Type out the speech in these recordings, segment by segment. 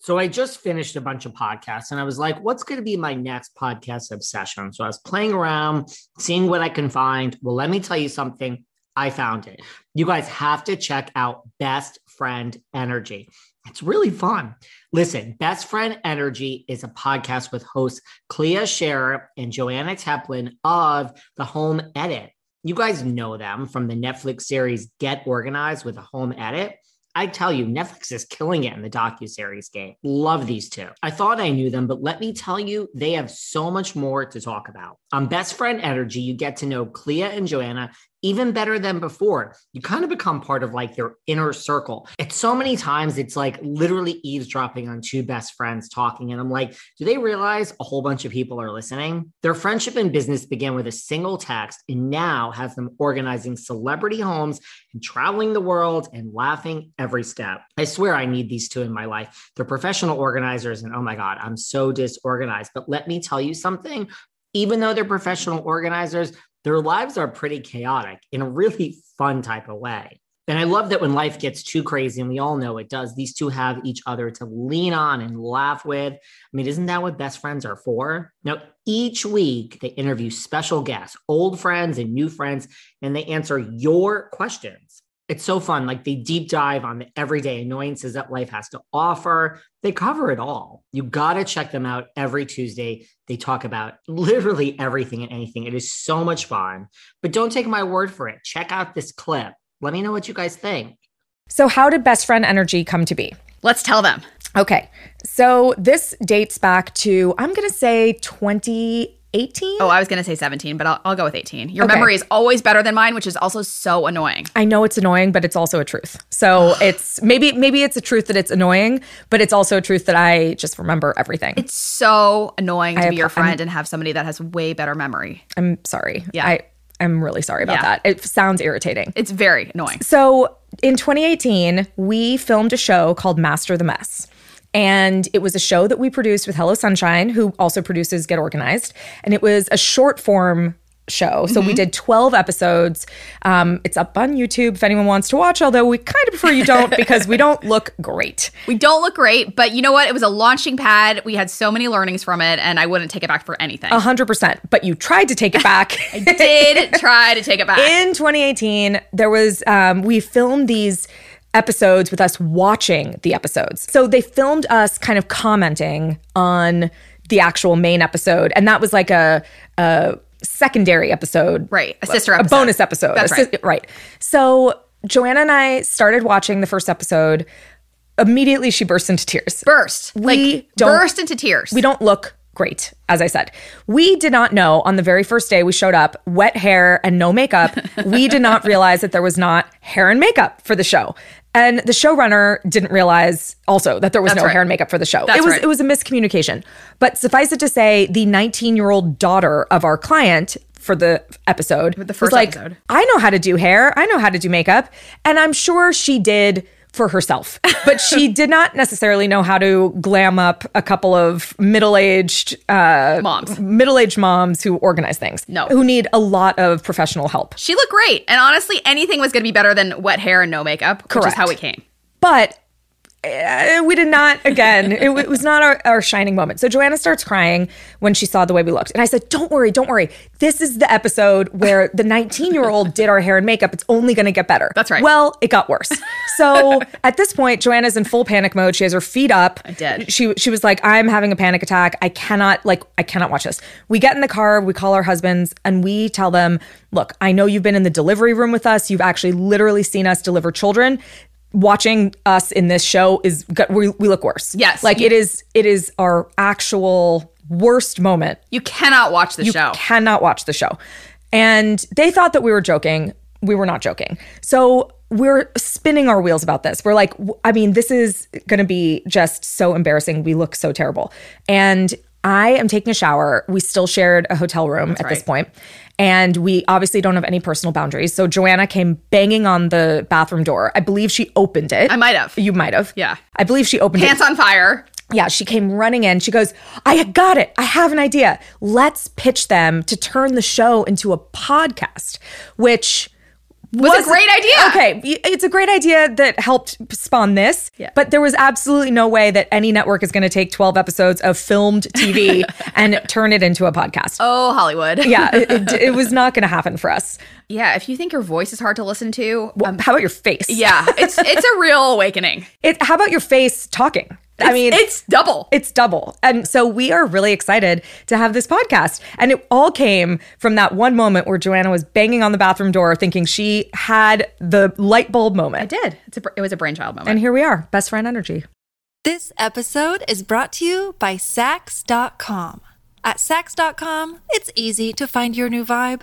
So I just finished a bunch of podcasts and I was like, what's going to be my next podcast obsession? So I was playing around, seeing what I can find. Well, let me tell you something. I found it. You guys have to check out Best Friend Energy. It's really fun. Listen, Best Friend Energy is a podcast with hosts Clea Shearer and Joanna Teplin of The Home Edit. You guys know them from the Netflix series Get Organized with a Home Edit. I tell you, Netflix is killing it in the docu-series game. Love these two. I thought I knew them, but let me tell you, they have so much more to talk about. On Best Friend Energy, you get to know Clea and Joanna even better than before. You kind of become part of like their inner circle. It's so many times it's like literally eavesdropping on two best friends talking. And I'm like, do they realize a whole bunch of people are listening? Their friendship and business began with a single text and now has them organizing celebrity homes and traveling the world and laughing every step. I swear I need these two in my life. They're professional organizers. And oh my God, I'm so disorganized. But let me tell you something even though they're professional organizers, their lives are pretty chaotic in a really fun type of way. And I love that when life gets too crazy, and we all know it does, these two have each other to lean on and laugh with. I mean, isn't that what best friends are for? Now, each week they interview special guests, old friends and new friends, and they answer your questions it's so fun. Like they deep dive on the everyday annoyances that life has to offer. They cover it all. You got to check them out every Tuesday. They talk about literally everything and anything. It is so much fun. But don't take my word for it. Check out this clip. Let me know what you guys think. So, how did Best Friend Energy come to be? Let's tell them. Okay. So, this dates back to, I'm going to say 20 18? Oh, I was going to say 17, but I'll, I'll go with 18. Your okay. memory is always better than mine, which is also so annoying. I know it's annoying, but it's also a truth. So it's maybe maybe it's a truth that it's annoying, but it's also a truth that I just remember everything. It's so annoying to I be your friend I'm, and have somebody that has way better memory. I'm sorry. Yeah. I, I'm really sorry about yeah. that. It sounds irritating. It's very annoying. So in 2018, we filmed a show called Master the Mess. And it was a show that we produced with Hello Sunshine, who also produces Get Organized. And it was a short form show. So mm-hmm. we did 12 episodes. Um, it's up on YouTube if anyone wants to watch, although we kind of prefer you don't because we don't look great. We don't look great, but you know what? It was a launching pad. We had so many learnings from it, and I wouldn't take it back for anything. 100%. But you tried to take it back. I did try to take it back. In 2018, there was, um, we filmed these episodes with us watching the episodes. So they filmed us kind of commenting on the actual main episode. And that was like a, a secondary episode. Right. A sister episode. A bonus episode. That's right. right. So Joanna and I started watching the first episode. Immediately she burst into tears. Burst. We like, burst into tears. We don't look great, as I said. We did not know on the very first day we showed up, wet hair and no makeup. we did not realize that there was not hair and makeup for the show. And the showrunner didn't realize also that there was That's no right. hair and makeup for the show. That's it was right. it was a miscommunication. But suffice it to say, the 19 year old daughter of our client for the episode the first was like, episode. I know how to do hair, I know how to do makeup, and I'm sure she did for herself. But she did not necessarily know how to glam up a couple of middle-aged uh, Moms. middle-aged moms who organize things. No. who need a lot of professional help. She looked great. And honestly, anything was going to be better than wet hair and no makeup, which is how it came. But Uh, we did not, again, it, it was not our, our shining moment. So Joanna starts crying when she saw the way we looked. And I said, Don't worry, don't worry. This is the episode where the 19 year old did our hair and makeup. It's only going to get better. That's right. Well, it got worse. So at this point, Joanna's in full panic mode. She has her feet up. I did. She, she was like, I'm having a panic attack. I cannot, like, I cannot watch this. We get in the car, we call our husbands, and we tell them, Look, I know you've been in the delivery room with us. You've actually literally seen us deliver children watching us in this show is we, we look worse. Yes. like it is it is our actual worst moment. You cannot watch the show. you show. cannot watch the show. And they thought that we were joking. We were not joking. So we're spinning our wheels about this. We're like I mean this is going to be just so embarrassing. We look so terrible. And i am taking a shower. We still shared a hotel room at this point and we obviously don't have any personal boundaries so joanna came banging on the bathroom door i believe she opened it I might have. you might have Yeah. i believe she opened it Pants on fire. yeah, she came running in. She goes, I got it. I have an idea. Let's pitch them to turn the show into a podcast, which Was a great idea. Okay, it's a great idea that helped spawn this. Yeah. But there was absolutely no way that any network is going to take 12 episodes of filmed TV and turn it into a podcast. Oh, Hollywood. Yeah, it, it, it was not going to happen for us. Yeah. If you think your voice is hard to listen to, Well, how about your face? Um, yeah, it's it's a real awakening. It, how about your face talking? I mean, it's double. It's double. And so we are really excited to have this podcast. And it all came from that one moment where Joanna was banging on the bathroom door thinking she had the light bulb moment. I did. It's a, it was a brainchild moment. And here we are, best friend energy. This episode is brought to you by Saks.com. At Saks.com, it's easy to find your new vibe.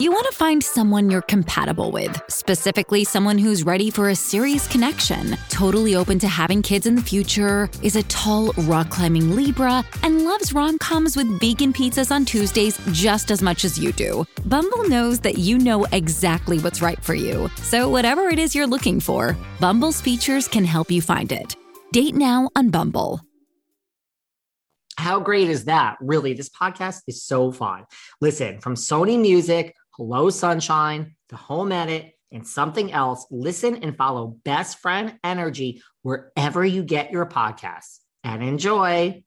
you want to find someone you're compatible with, specifically someone who's ready for a serious connection, totally open to having kids in the future, is a tall, rock climbing Libra, and loves rom coms with vegan pizzas on Tuesdays just as much as you do. Bumble knows that you know exactly what's right for you. So, whatever it is you're looking for, Bumble's features can help you find it. Date now on Bumble. How great is that? Really, this podcast is so fun. Listen, from Sony Music, Hello Sunshine, The Home Edit, and something else, listen and follow Best Friend Energy wherever you get your podcasts and enjoy.